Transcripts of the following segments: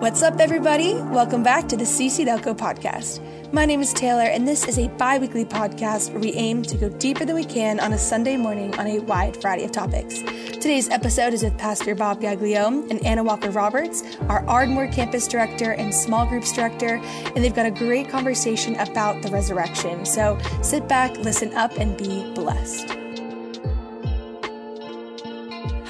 What's up, everybody? Welcome back to the CC Delco podcast. My name is Taylor, and this is a bi weekly podcast where we aim to go deeper than we can on a Sunday morning on a wide variety of topics. Today's episode is with Pastor Bob Gaglione and Anna Walker Roberts, our Ardmore campus director and small groups director, and they've got a great conversation about the resurrection. So sit back, listen up, and be blessed.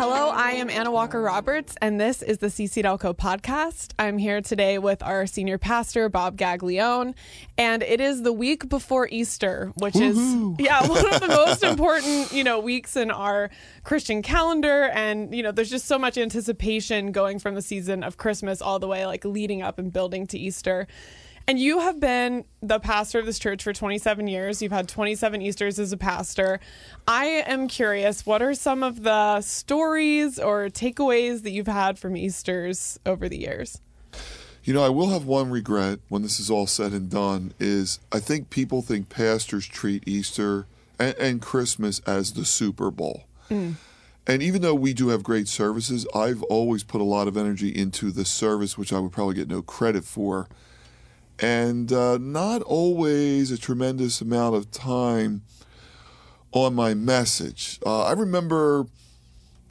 Hello, I am Anna Walker Roberts, and this is the CC Delco podcast. I'm here today with our senior pastor, Bob Gaglione, and it is the week before Easter, which Woo-hoo. is yeah one of the most important you know weeks in our Christian calendar, and you know there's just so much anticipation going from the season of Christmas all the way like leading up and building to Easter. And you have been the pastor of this church for 27 years. You've had 27 Easters as a pastor. I am curious, what are some of the stories or takeaways that you've had from Easters over the years? You know, I will have one regret when this is all said and done is I think people think pastors treat Easter and, and Christmas as the Super Bowl. Mm. And even though we do have great services, I've always put a lot of energy into the service, which I would probably get no credit for. And uh, not always a tremendous amount of time on my message. Uh, I remember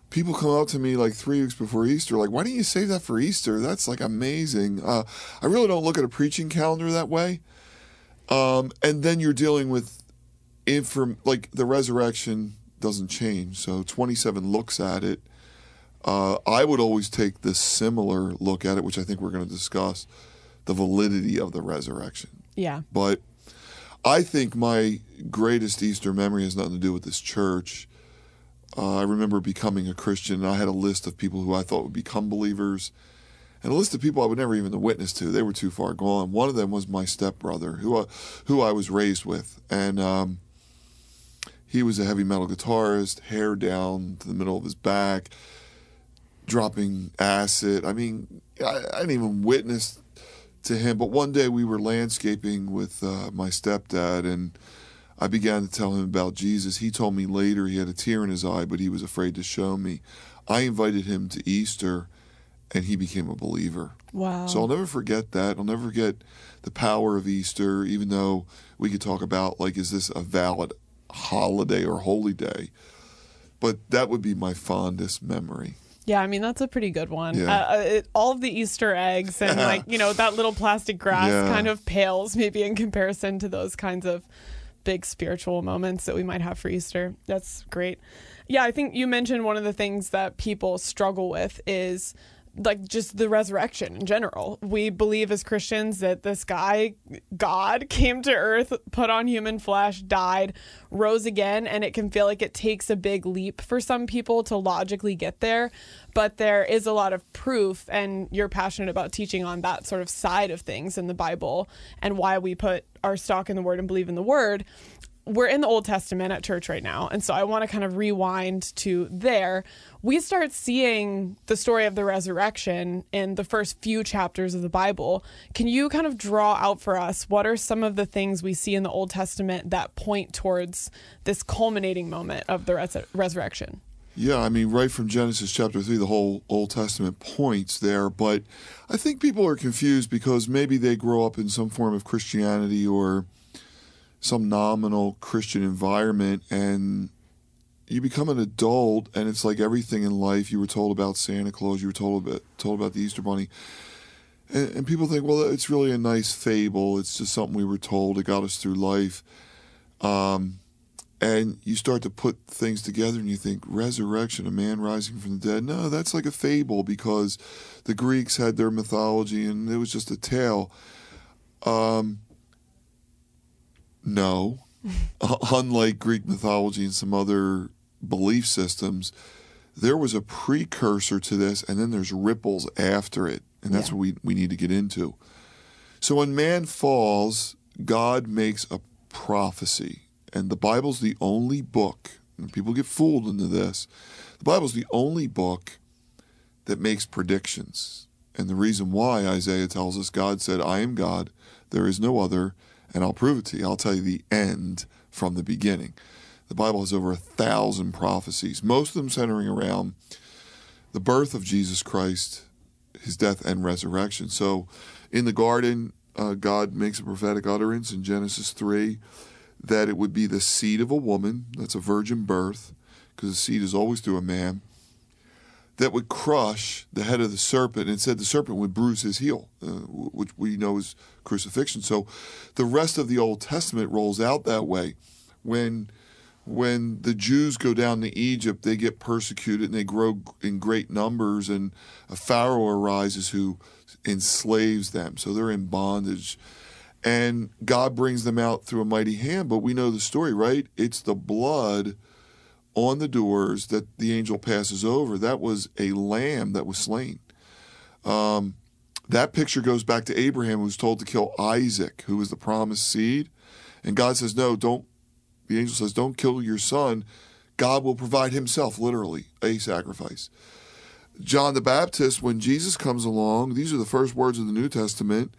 people come up to me like three weeks before Easter, like, why don't you save that for Easter? That's like amazing. Uh, I really don't look at a preaching calendar that way. Um, and then you're dealing with inform like the resurrection doesn't change. So 27 looks at it. Uh, I would always take the similar look at it, which I think we're going to discuss the validity of the resurrection. Yeah. But I think my greatest Easter memory has nothing to do with this church. Uh, I remember becoming a Christian, and I had a list of people who I thought would become believers, and a list of people I would never even witness to. They were too far gone. One of them was my stepbrother, who I, who I was raised with, and um, he was a heavy metal guitarist, hair down to the middle of his back, dropping acid. I mean, I, I didn't even witness to him. But one day we were landscaping with uh, my stepdad, and I began to tell him about Jesus. He told me later he had a tear in his eye, but he was afraid to show me. I invited him to Easter, and he became a believer. Wow. So I'll never forget that. I'll never forget the power of Easter, even though we could talk about, like, is this a valid holiday or holy day? But that would be my fondest memory. Yeah, I mean that's a pretty good one. Yeah. Uh, uh, it, all of the Easter eggs and like you know that little plastic grass Yeah. kind of pales maybe in comparison to those kinds of big spiritual moments that we might have for Easter. That's great. Yeah, I think you mentioned one of the things that people struggle with is like just the resurrection in general. We believe as Christians that this guy, God, came to earth, put on human flesh, died, rose again, and it can feel like it takes a big leap for some people to logically get there. But there is a lot of proof, and you're passionate about teaching on that sort of side of things in the Bible and why we put our stock in the Word and believe in the Word we're in the Old Testament at church right now. And so I want to kind of rewind to there. We start seeing the story of the resurrection in the first few chapters of the Bible. Can you kind of draw out for us what are some of the things we see in the Old Testament that point towards this culminating moment of the res- resurrection? Yeah, I mean, right from Genesis chapter 3, the whole Old Testament points there. But I think people are confused because maybe they grow up in some form of Christianity or some nominal Christian environment and you become an adult and it's like everything in life you were told about Santa Claus, you were told about, told about the Easter Bunny. And, and people think, well, it's really a nice fable. It's just something we were told. It got us through life. Um, and you start to put things together and you think resurrection a man rising from the dead no that's like a fable because the greeks had their mythology and it was just a tale um, no uh, unlike greek mythology and some other belief systems there was a precursor to this and then there's ripples after it and that's Yeah. what we, we need to get into so when man falls god makes a prophecy and the Bible's the only book, and people get fooled into this. The Bible's the only book that makes predictions. And the reason why Isaiah tells us God said, I am God, there is no other, and I'll prove it to you. I'll tell you the end from the beginning. The Bible has over a thousand prophecies, most of them centering around the birth of Jesus Christ, his death and resurrection. So, in the garden, uh, God makes a prophetic utterance in Genesis 3 that it would be the seed of a woman, that's a virgin birth, because the seed is always through a man, that would crush the head of the serpent. And said the serpent would bruise his heel, uh, which we know is crucifixion. So the rest of the Old Testament rolls out that way. When when the Jews go down to Egypt, they get persecuted and they grow in great numbers, and a Pharaoh arises who enslaves them. So they're in bondage. And God brings them out through a mighty hand. But we know the story, right? It's the blood on the doors that the angel passes over. That was a lamb that was slain. Um, that picture goes back to Abraham, who was told to kill Isaac, who was the promised seed. And God says, No, don't the angel says, Don't kill your son. God will provide himself, literally, a sacrifice. John the Baptist, when Jesus comes along, these are the first words of the New Testament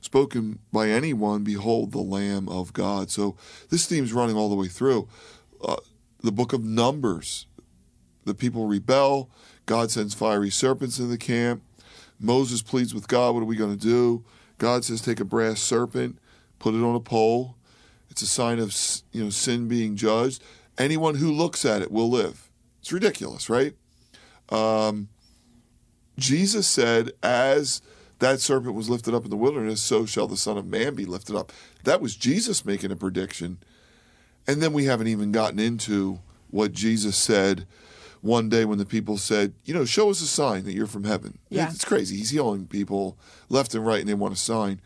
spoken by anyone Behold the Lamb of God. So this theme's running all the way through. Uh, the book of Numbers, the people rebel. God sends fiery serpents in the camp. Moses pleads with God, What are we going to do? God says, Take a brass serpent, put it on a pole, it's a sign of you know sin being judged. Anyone who looks at it will live. It's ridiculous, right? Um, Jesus said, "As that serpent was lifted up in the wilderness, so shall the Son of Man be lifted up." That was Jesus making a prediction, and then we haven't even gotten into what Jesus said one day when the people said, "You know, show us a sign that you're from heaven." Yeah. It's crazy. He's healing people left and right, and they want a sign.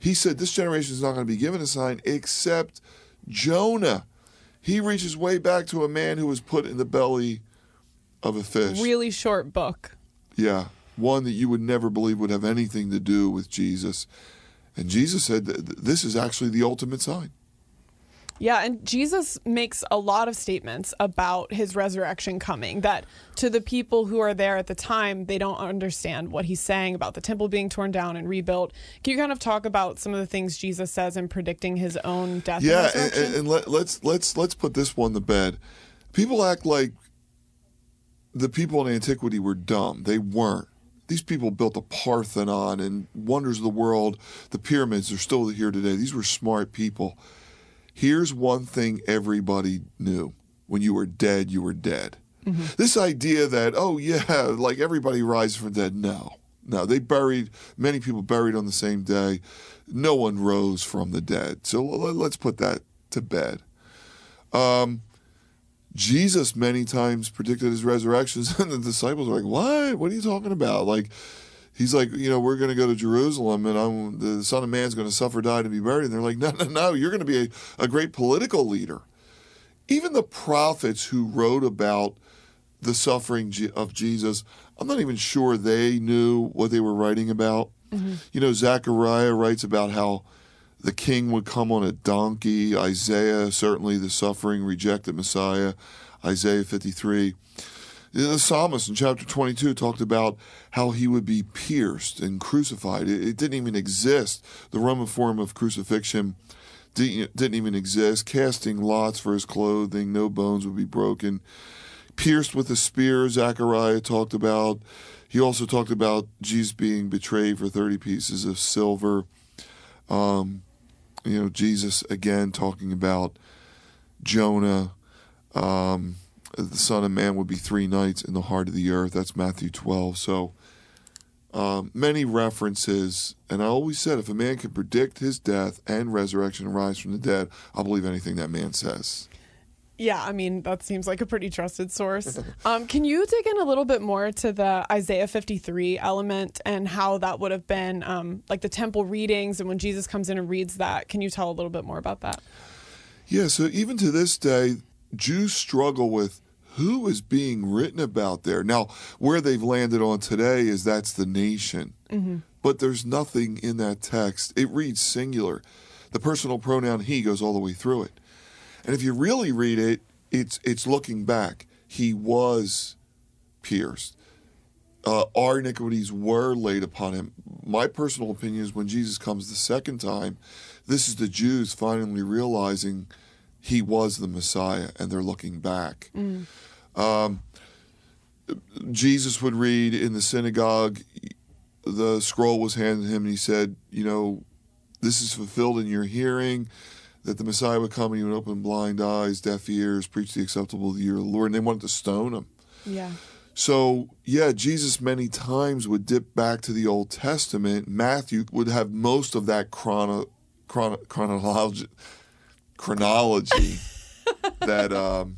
He said, This generation is not going to be given a sign except Jonah. He reaches way back to a man who was put in the belly of a fish. Really short book. Yeah. One that you would never believe would have anything to do with Jesus. And Jesus said, This is actually the ultimate sign. Yeah, and Jesus makes a lot of statements about his resurrection coming that to the people who are there at the time, they don't understand what he's saying about the temple being torn down and rebuilt. Can you kind of talk about some of the things Jesus says in predicting his own death? Yeah, and, and, and let, let's let's let's put this one to bed. People act like the people in antiquity were dumb. They weren't. These people built the Parthenon and wonders of the world. The pyramids are still here today. These were smart people Here's one thing everybody knew when you were dead, you were dead. Mm-hmm. This idea that, oh, yeah, like everybody rises from the dead. No, no, they buried, many people buried on the same day. No one rose from the dead. So let's put that to bed. Um, Jesus many times predicted his resurrections, and the disciples were like, What? What are you talking about? Like, he's like, you know, we're going to go to Jerusalem and I'm, the Son of Man's going to suffer, die, and be buried. And they're like, no, no, no, you're going to be a, a great political leader. Even the prophets who wrote about the suffering of Jesus, I'm not even sure they knew what they were writing about. Mm-hmm. You know, Zechariah writes about how the king would come on a donkey. Isaiah, certainly the suffering, rejected Messiah. Isaiah 53. The psalmist in chapter 22 talked about how he would be pierced and crucified. It, it didn't even exist. The Roman form of crucifixion didn't, didn't even exist. Casting lots for his clothing, no bones would be broken. Pierced with a spear, Zechariah talked about. He also talked about Jesus being betrayed for 30 pieces of silver. Um, you know, Jesus again talking about Jonah. Um, the Son of Man would be three nights in the heart of the earth. That's Matthew 12. So um, many references. And I always said if a man can predict his death and resurrection and rise from the dead, I'll believe anything that man says. Yeah, I mean, that seems like a pretty trusted source. Um, can you dig in a little bit more to the Isaiah 53 element and how that would have been um, like the temple readings and when Jesus comes in and reads that? Can you tell a little bit more about that? Yeah, so even to this day, Jews struggle with who is being written about there. Now, where they've landed on today is that's the nation. Mm-hmm. But there's nothing in that text. It reads singular. The personal pronoun he goes all the way through it. And if you really read it, it's it's looking back. He was pierced. Uh, our iniquities were laid upon him. My personal opinion is when Jesus comes the second time, this is the Jews finally realizing he was the Messiah, and they're looking back. Mm. Um, Jesus would read in the synagogue, the scroll was handed him, and he said, "You know, this is fulfilled in your hearing." That the Messiah would come and he would open blind eyes, deaf ears, preach the acceptable year of the Lord, and they wanted to stone him. Yeah. So, yeah, Jesus many times would dip back to the Old Testament. Matthew would have most of that chrono, chrono, chronology, chronology that um,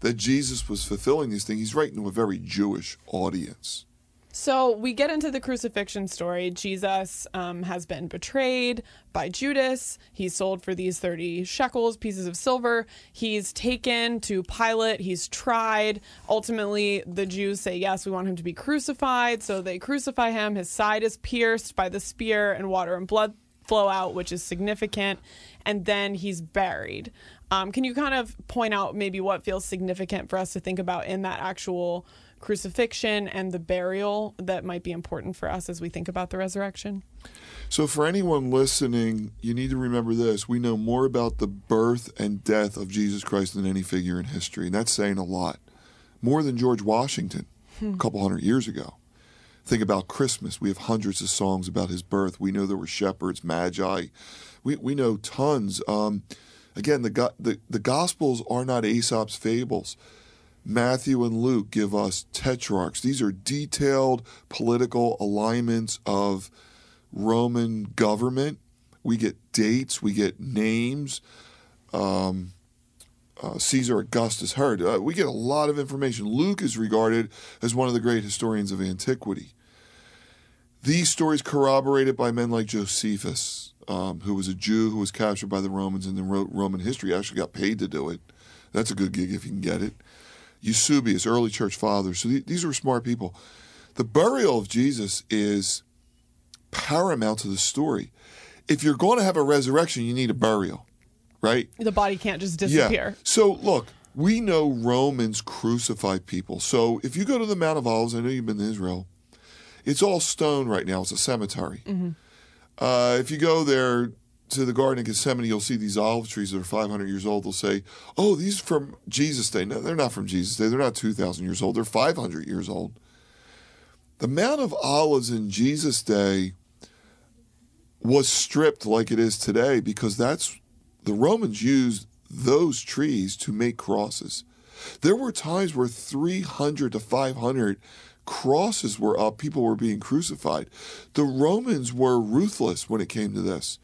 that Jesus was fulfilling these things. He's writing to a very Jewish audience. So we get into the crucifixion story. Jesus um, has been betrayed by Judas. He's sold for these 30 shekels, pieces of silver. He's taken to Pilate. He's tried. Ultimately, the Jews say, Yes, we want him to be crucified. So they crucify him. His side is pierced by the spear, and water and blood flow out, which is significant. And then he's buried. Um, can you kind of point out maybe what feels significant for us to think about in that actual crucifixion and the burial that might be important for us as we think about the resurrection? So, for anyone listening, you need to remember this. We know more about the birth and death of Jesus Christ than any figure in history, and that's saying a lot. More than George Washington a couple hundred years ago. Think about Christmas. We have hundreds of songs about his birth. We know there were shepherds, magi. We, we know tons. Um, again, the, the, the Gospels are not Aesop's fables. Matthew and Luke give us tetrarchs. These are detailed political alignments of Roman government. We get dates, we get names. Um, uh, Caesar Augustus Herod. Uh, we get a lot of information. Luke is regarded as one of the great historians of antiquity. These stories corroborated by men like Josephus, um, who was a Jew who was captured by the Romans and then wrote Roman history. Actually, got paid to do it. That's a good gig if you can get it. Eusebius, early church fathers. So th- these were smart people. The burial of Jesus is paramount to the story. If you're going to have a resurrection, you need a burial, right? The body can't just disappear. Yeah. So look, we know Romans crucify people. So if you go to the Mount of Olives, I know you've been to Israel. It's all stone right now. It's a cemetery. Mm-hmm. Uh, if you go there to the Garden of Gethsemane, you'll see these olive trees that are 500 years old. They'll say, "Oh, these are from Jesus' day." No, they're not from Jesus' day. They're not 2,000 years old. They're 500 years old. The Mount of Olives in Jesus' day was stripped like it is today because that's the Romans used those trees to make crosses. There were times where 300 to 500 crosses were up, people were being crucified. The Romans were ruthless when it came to this.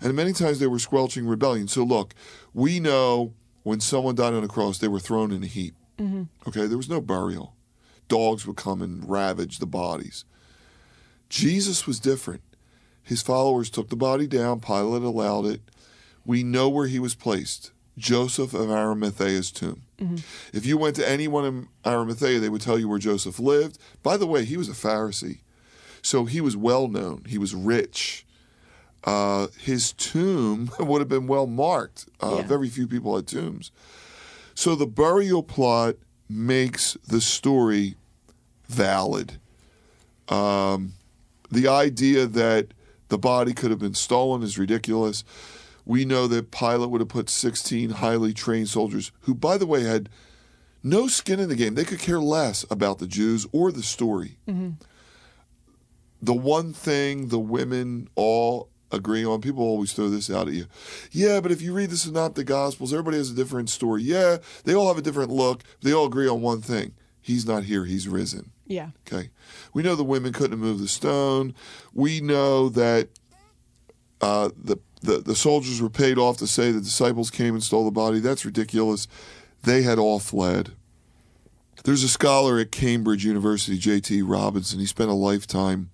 And many times they were squelching rebellion. So look, we know when someone died on a cross, they were thrown in a heap. Mm-hmm. Okay, there was no burial. Dogs would come and ravage the bodies. Jesus was different. His followers took the body down, Pilate allowed it. We know where he was placed Joseph of Arimathea's tomb. Mm-hmm. If you went to anyone in Arimathea, they would tell you where Joseph lived. By the way, he was a Pharisee. So he was well known, he was rich. Uh, his tomb would have been well marked. Uh, Yeah. Very few people had tombs. So the burial plot makes the story valid. Um, the idea that the body could have been stolen is ridiculous. We know that Pilate would have put 16 highly trained soldiers, who, by the way, had no skin in the game. They could care less about the Jews or the story. The one thing the women all agree on, people always throw this out at you. Yeah, but if you read the Synoptic Gospels, everybody has a different story. Yeah, they all have a different look. They all agree on one thing He's not here, He's risen. Yeah. Okay. We know the women couldn't have moved the stone. We know that uh, the, the the soldiers were paid off to say the disciples came and stole the body. That's ridiculous. They had all fled. There's a scholar at Cambridge University, J.T. Robinson. He spent a lifetime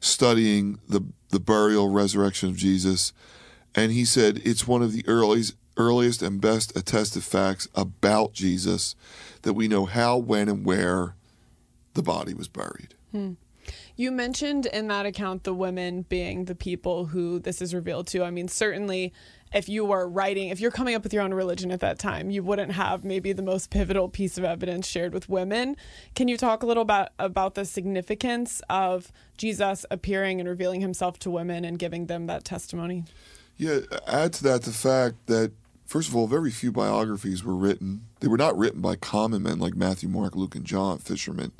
studying the the burial resurrection of Jesus, and he said it's one of the earliest earliest and best attested facts about Jesus that we know how, when, and where the body was buried. Hmm. You mentioned in that account the women being the people who this is revealed to. I mean, certainly if you were writing, if you're coming up with your own religion at that time, you wouldn't have maybe the most pivotal piece of evidence shared with women. Can you talk a little about about the significance of Jesus appearing and revealing himself to women and giving them that testimony? Yeah, add to that the fact that, first of all, very few biographies were written. They were not written by common men like Matthew, Mark, Luke, and John, fishermen.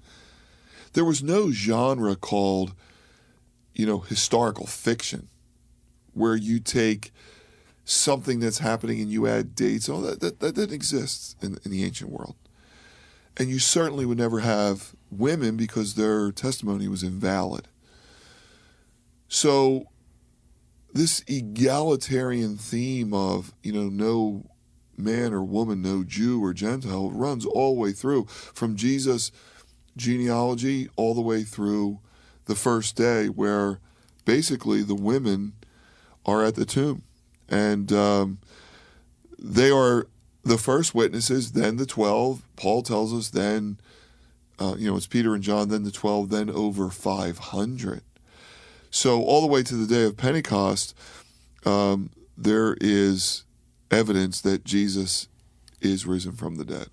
There was no genre called you know, historical fiction where you take something that's happening and you add dates. Oh, that, that, that didn't exist in, in the ancient world. And you certainly would never have women because their testimony was invalid. So, this egalitarian theme of, you know, no man or woman, no Jew or Gentile runs all the way through from Jesus' genealogy all the way through the first day, where basically the women are at the tomb. And um, they are the first witnesses, then the 12. Paul tells us then, uh, you know, it's Peter and John, then the 12, then over 500. So, all the way to the day of Pentecost, um, there is evidence that Jesus is risen from the dead.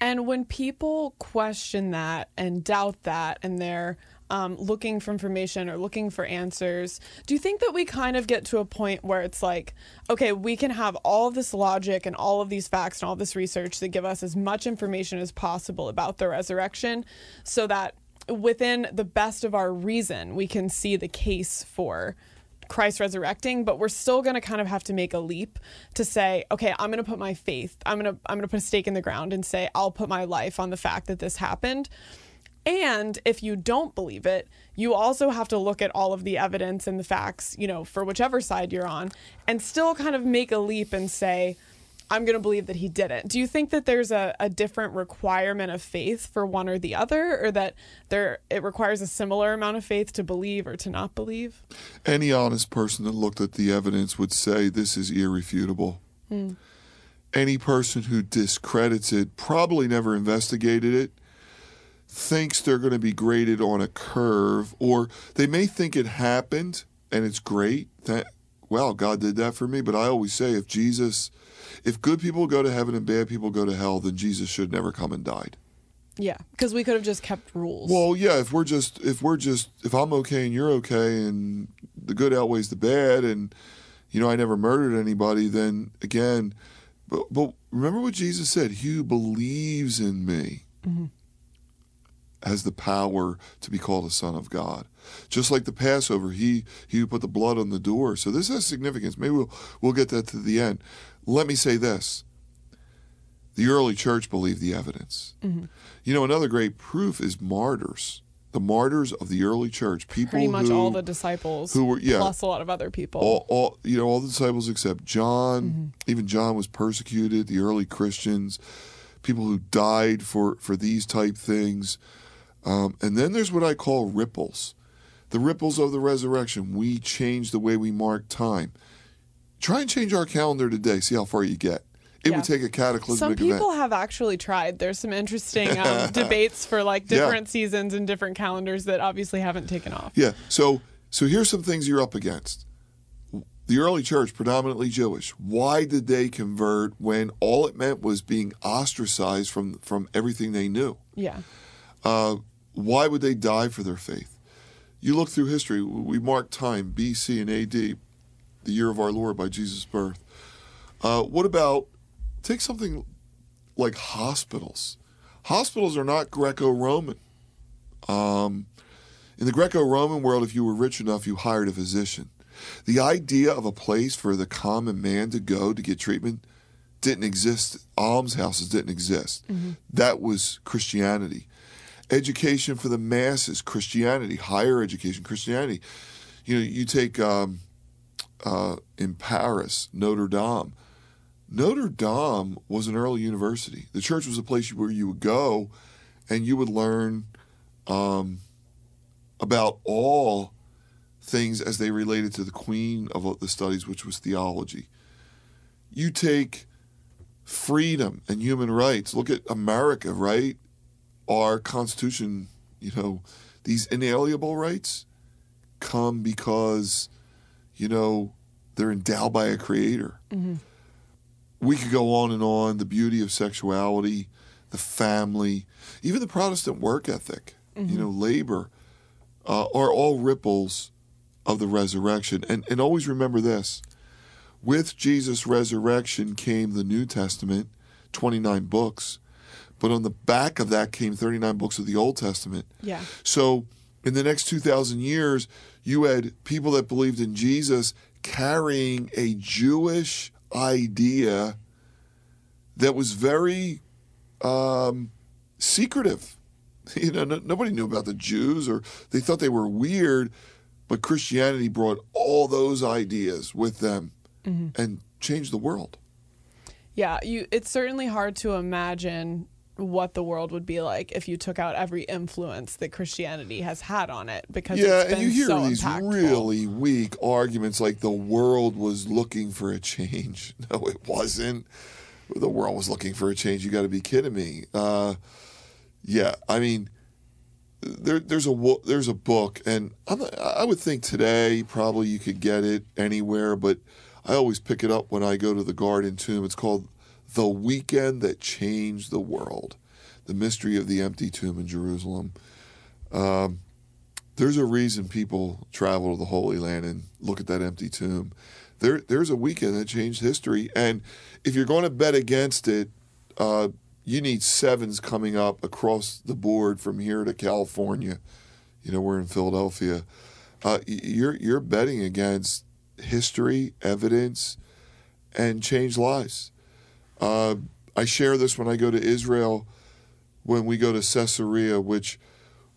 And when people question that and doubt that, and they're um, looking for information or looking for answers, do you think that we kind of get to a point where it's like, okay, we can have all this logic and all of these facts and all this research that give us as much information as possible about the resurrection so that within the best of our reason, we can see the case for Christ resurrecting, but we're still going to kind of have to make a leap to say, okay, I'm going to put my faith, I'm going to I'm going to put a stake in the ground and say I'll put my life on the fact that this happened. And if you don't believe it, you also have to look at all of the evidence and the facts, you know, for whichever side you're on, and still kind of make a leap and say, I'm going to believe that he didn't. Do you think that there's a, a different requirement of faith for one or the other, or that there it requires a similar amount of faith to believe or to not believe? Any honest person that looked at the evidence would say this is irrefutable. Hmm. Any person who discredits it probably never investigated it thinks they're going to be graded on a curve, or they may think it happened and it's great. That well, God did that for me. But I always say, if Jesus, if good people go to heaven and bad people go to hell, then Jesus should never come and died. Yeah, because we could have just kept rules. Well, yeah, if we're just if we're just if I'm okay and you're okay and the good outweighs the bad and you know I never murdered anybody, then again, but but remember what Jesus said: He who believes in me mm-hmm. has the power to be called a son of God. Just like the Passover, he he put the blood on the door. So this has significance. Maybe we'll we'll get that to the end. Let me say this. The early church believed the evidence. You know, another great proof is martyrs. The martyrs of the early church, people Pretty much who, all the disciples, who were- yeah. plus a lot of other people. all, all you know, all the disciples except John. Even John was persecuted. The early Christians, people who died for for these type things. Um, and then there's what I call ripples, the ripples of the resurrection. We change the way we mark time. Try and change our calendar today. See how far you get. It Yeah. would take a cataclysmic. Some people event. have actually tried. There's some interesting um, debates for like Yeah. different seasons and different calendars that obviously haven't taken off. Yeah. So so here's some things you're up against. The early church, predominantly Jewish. Why did they convert when all it meant was being ostracized from from everything they knew? Yeah. Uh, why would they die for their faith? You look through history. We mark time, BC and AD, the year of our Lord by Jesus' birth. Uh, what about take something like hospitals? Hospitals are not Greco-Roman. Um, in the Greco-Roman world, if you were rich enough, you hired a physician. The idea of a place for the common man to go to get treatment didn't exist. Almshouses didn't exist. That was Christianity. Education for the masses, Christianity. Higher education, Christianity. You know, you take um, uh, in Paris, Notre Dame. Notre Dame was an early university. The church was a place where you would go and you would learn um, about all things as they related to the queen of the studies, which was theology. You take freedom and human rights. Look at America, right? Our Constitution, you know, these inalienable rights come because, you know, they're endowed by a creator. We could go on and on. The beauty of sexuality, the family, even the Protestant work ethic, you know, labor, uh, are all ripples of the resurrection. And, and always remember this with Jesus' resurrection came the New Testament, 29 books, but on the back of that came 39 books of the Old Testament. Yeah. So in the next 2,000 years, you had people that believed in Jesus carrying a Jewish idea that was very um, secretive. You know, no, nobody knew about the Jews, or they thought they were weird. But Christianity brought all those ideas with them and changed the world. Yeah, you it's certainly hard to imagine what the world would be like if you took out every influence that Christianity has had on it because Yeah, and you hear so these impactful. really weak arguments like the world was looking for a change. No, it wasn't. The world was looking for a change. You got to be kidding me. Uh, yeah, I mean, there, there's a there's a book, and I'm, I would think today probably you could get it anywhere, but I always pick it up when I go to the Garden Tomb. It's called "The Weekend That Changed the World: The Mystery of the Empty Tomb in Jerusalem." Um, there's a reason people travel to the Holy Land and look at that empty tomb. There, there's a weekend that changed history, and if you're going to bet against it, uh, you need sevens coming up across the board from here to California. You know, we're in Philadelphia. Uh, you're you're betting against history, evidence, and change lives. Uh, I share this when I go to Israel, when we go to Caesarea, which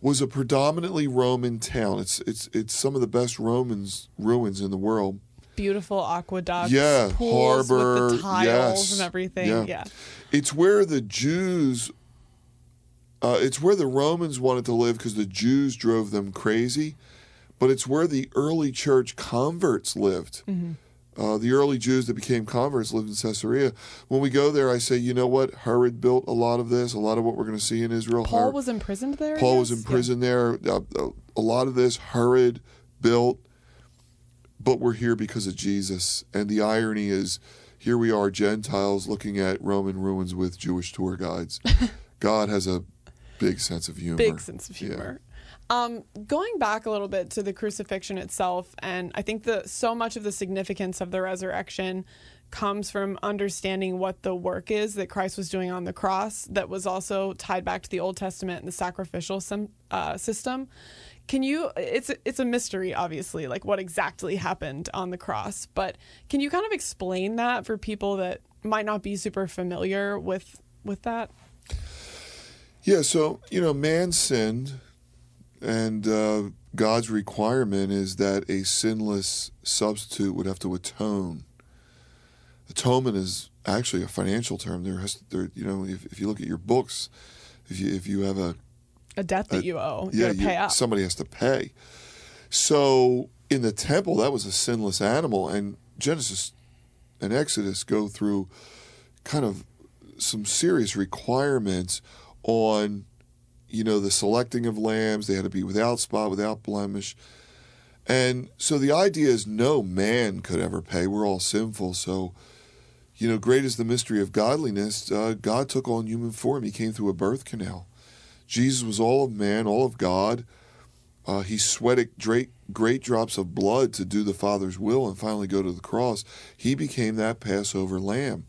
was a predominantly Roman town. It's it's it's some of the best Romans ruins in the world. Beautiful aqueducts, Yeah, harbor, with the tiles yes, and everything. yeah. Yeah. It's where the Jews. Uh, it's where the Romans wanted to live because the Jews drove them crazy, but it's where the early church converts lived. Uh, the early Jews that became converts lived in Caesarea. When we go there, I say, you know what? Herod built a lot of this. A lot of what we're going to see in Israel. Paul Her- was imprisoned there. Paul was imprisoned Yeah. there. Uh, uh, a lot of this Herod built, but we're here because of Jesus. And the irony is, here we are, Gentiles, looking at Roman ruins with Jewish tour guides. God has a big sense of humor. big sense of Yeah. Um, going back a little bit to the crucifixion itself, and I think the so much of the significance of the resurrection comes from understanding what the work is that Christ was doing on the cross. That was also tied back to the Old Testament and the sacrificial sim, uh, system. Can you? It's it's a mystery, obviously, like what exactly happened on the cross. But can you kind of explain that for people that might not be super familiar with with that? Yeah, so, you know, man sinned, and uh, God's requirement is that a sinless substitute would have to atone. Atonement is actually a financial term. There has, there, you know, if, if you look at your books, if you if you have a A debt that Uh, you owe, you yeah, gotta pay you- up. somebody has to pay. So in the temple, that was a sinless animal, and Genesis and Exodus go through kind of some serious requirements on, you know, the selecting of lambs. They had to be without spot, without blemish. And so the idea is no man could ever pay. We're all sinful. So, you know, great is the mystery of godliness. Uh, God took on human form. He came through a birth canal. Jesus was all of man, all of God. Uh, he sweated great, great drops of blood to do the Father's will and finally go to the cross. He became that Passover lamb.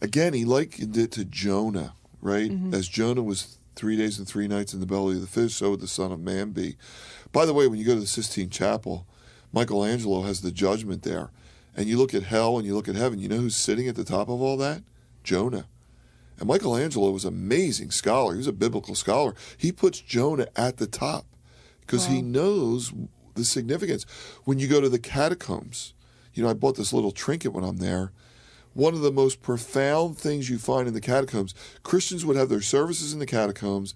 Again, he likened it to Jonah, right? As Jonah was three days and three nights in the belly of the fish, so would the Son of Man be. By the way, when you go to the Sistine Chapel, Michelangelo has the judgment there. And you look at hell and you look at heaven, you know who's sitting at the top of all that? Jonah. And Michelangelo was an amazing scholar. He was a biblical scholar. He puts Jonah at the top because he knows the significance. When you go to the catacombs, you know, I bought this little trinket when I'm there. One of the most profound things you find in the catacombs, Christians would have their services in the catacombs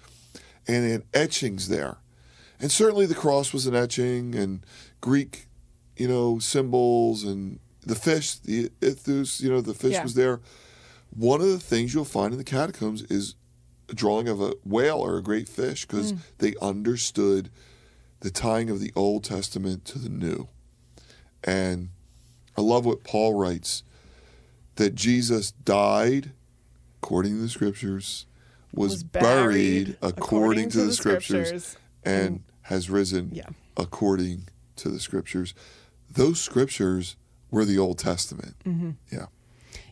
and they had etchings there. And certainly the cross was an etching and Greek, you know, symbols and the fish, the ichthus, you know, the fish Yeah. was there. One of the things you'll find in the catacombs is a drawing of a whale or a great fish because mm. they understood the tying of the Old Testament to the New. And I love what Paul writes that Jesus died according to the scriptures, was, Was buried, according, to, the, scriptures, scriptures, and has risen Yeah. according to the scriptures. Those scriptures were the Old Testament. Mm-hmm. Yeah.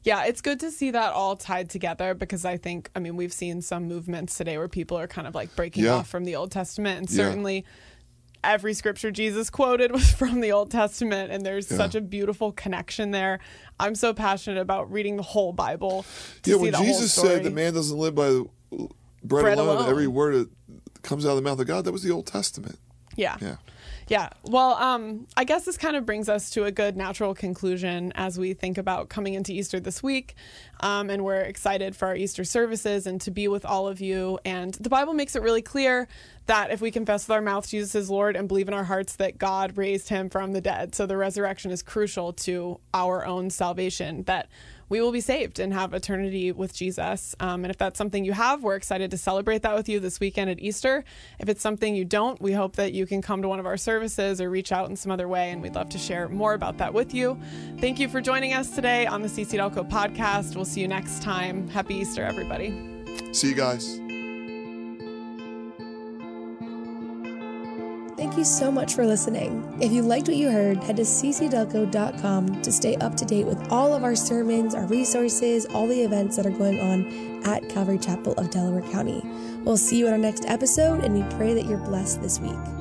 Yeah, it's good to see that all tied together because I think, I mean, we've seen some movements today where people are kind of like breaking Yeah. off from the Old Testament. And Yeah. Every scripture Jesus quoted was from the Old Testament. And there's Yeah. such a beautiful connection there. I'm so passionate about reading the whole Bible. To yeah, see when Jesus said that man doesn't live by the bread, Bread alone, alone. every word that comes out of the mouth of God, that was the Old Testament. Yeah. Yeah. Yeah. Well, um, I guess this kind of brings us to a good natural conclusion as we think about coming into Easter this week. Um, and we're excited for our Easter services and to be with all of you. And the Bible makes it really clear that if we confess with our mouth Jesus is Lord and believe in our hearts that God raised him from the dead, so the resurrection is crucial to our own salvation, that we will be saved and have eternity with Jesus. Um, and if that's something you have, we're excited to celebrate that with you this weekend at Easter. If it's something you don't, we hope that you can come to one of our services or reach out in some other way, and we'd love to share more about that with you. Thank you for joining us today on the CC Delco podcast. We'll see you next time. Happy Easter, everybody. See you guys. Thank you so much for listening. If you liked what you heard, head to ccdelco.com to stay up to date with all of our sermons, our resources, all the events that are going on at Calvary Chapel of Delaware County. We'll see you at our next episode, and we pray that you're blessed this week.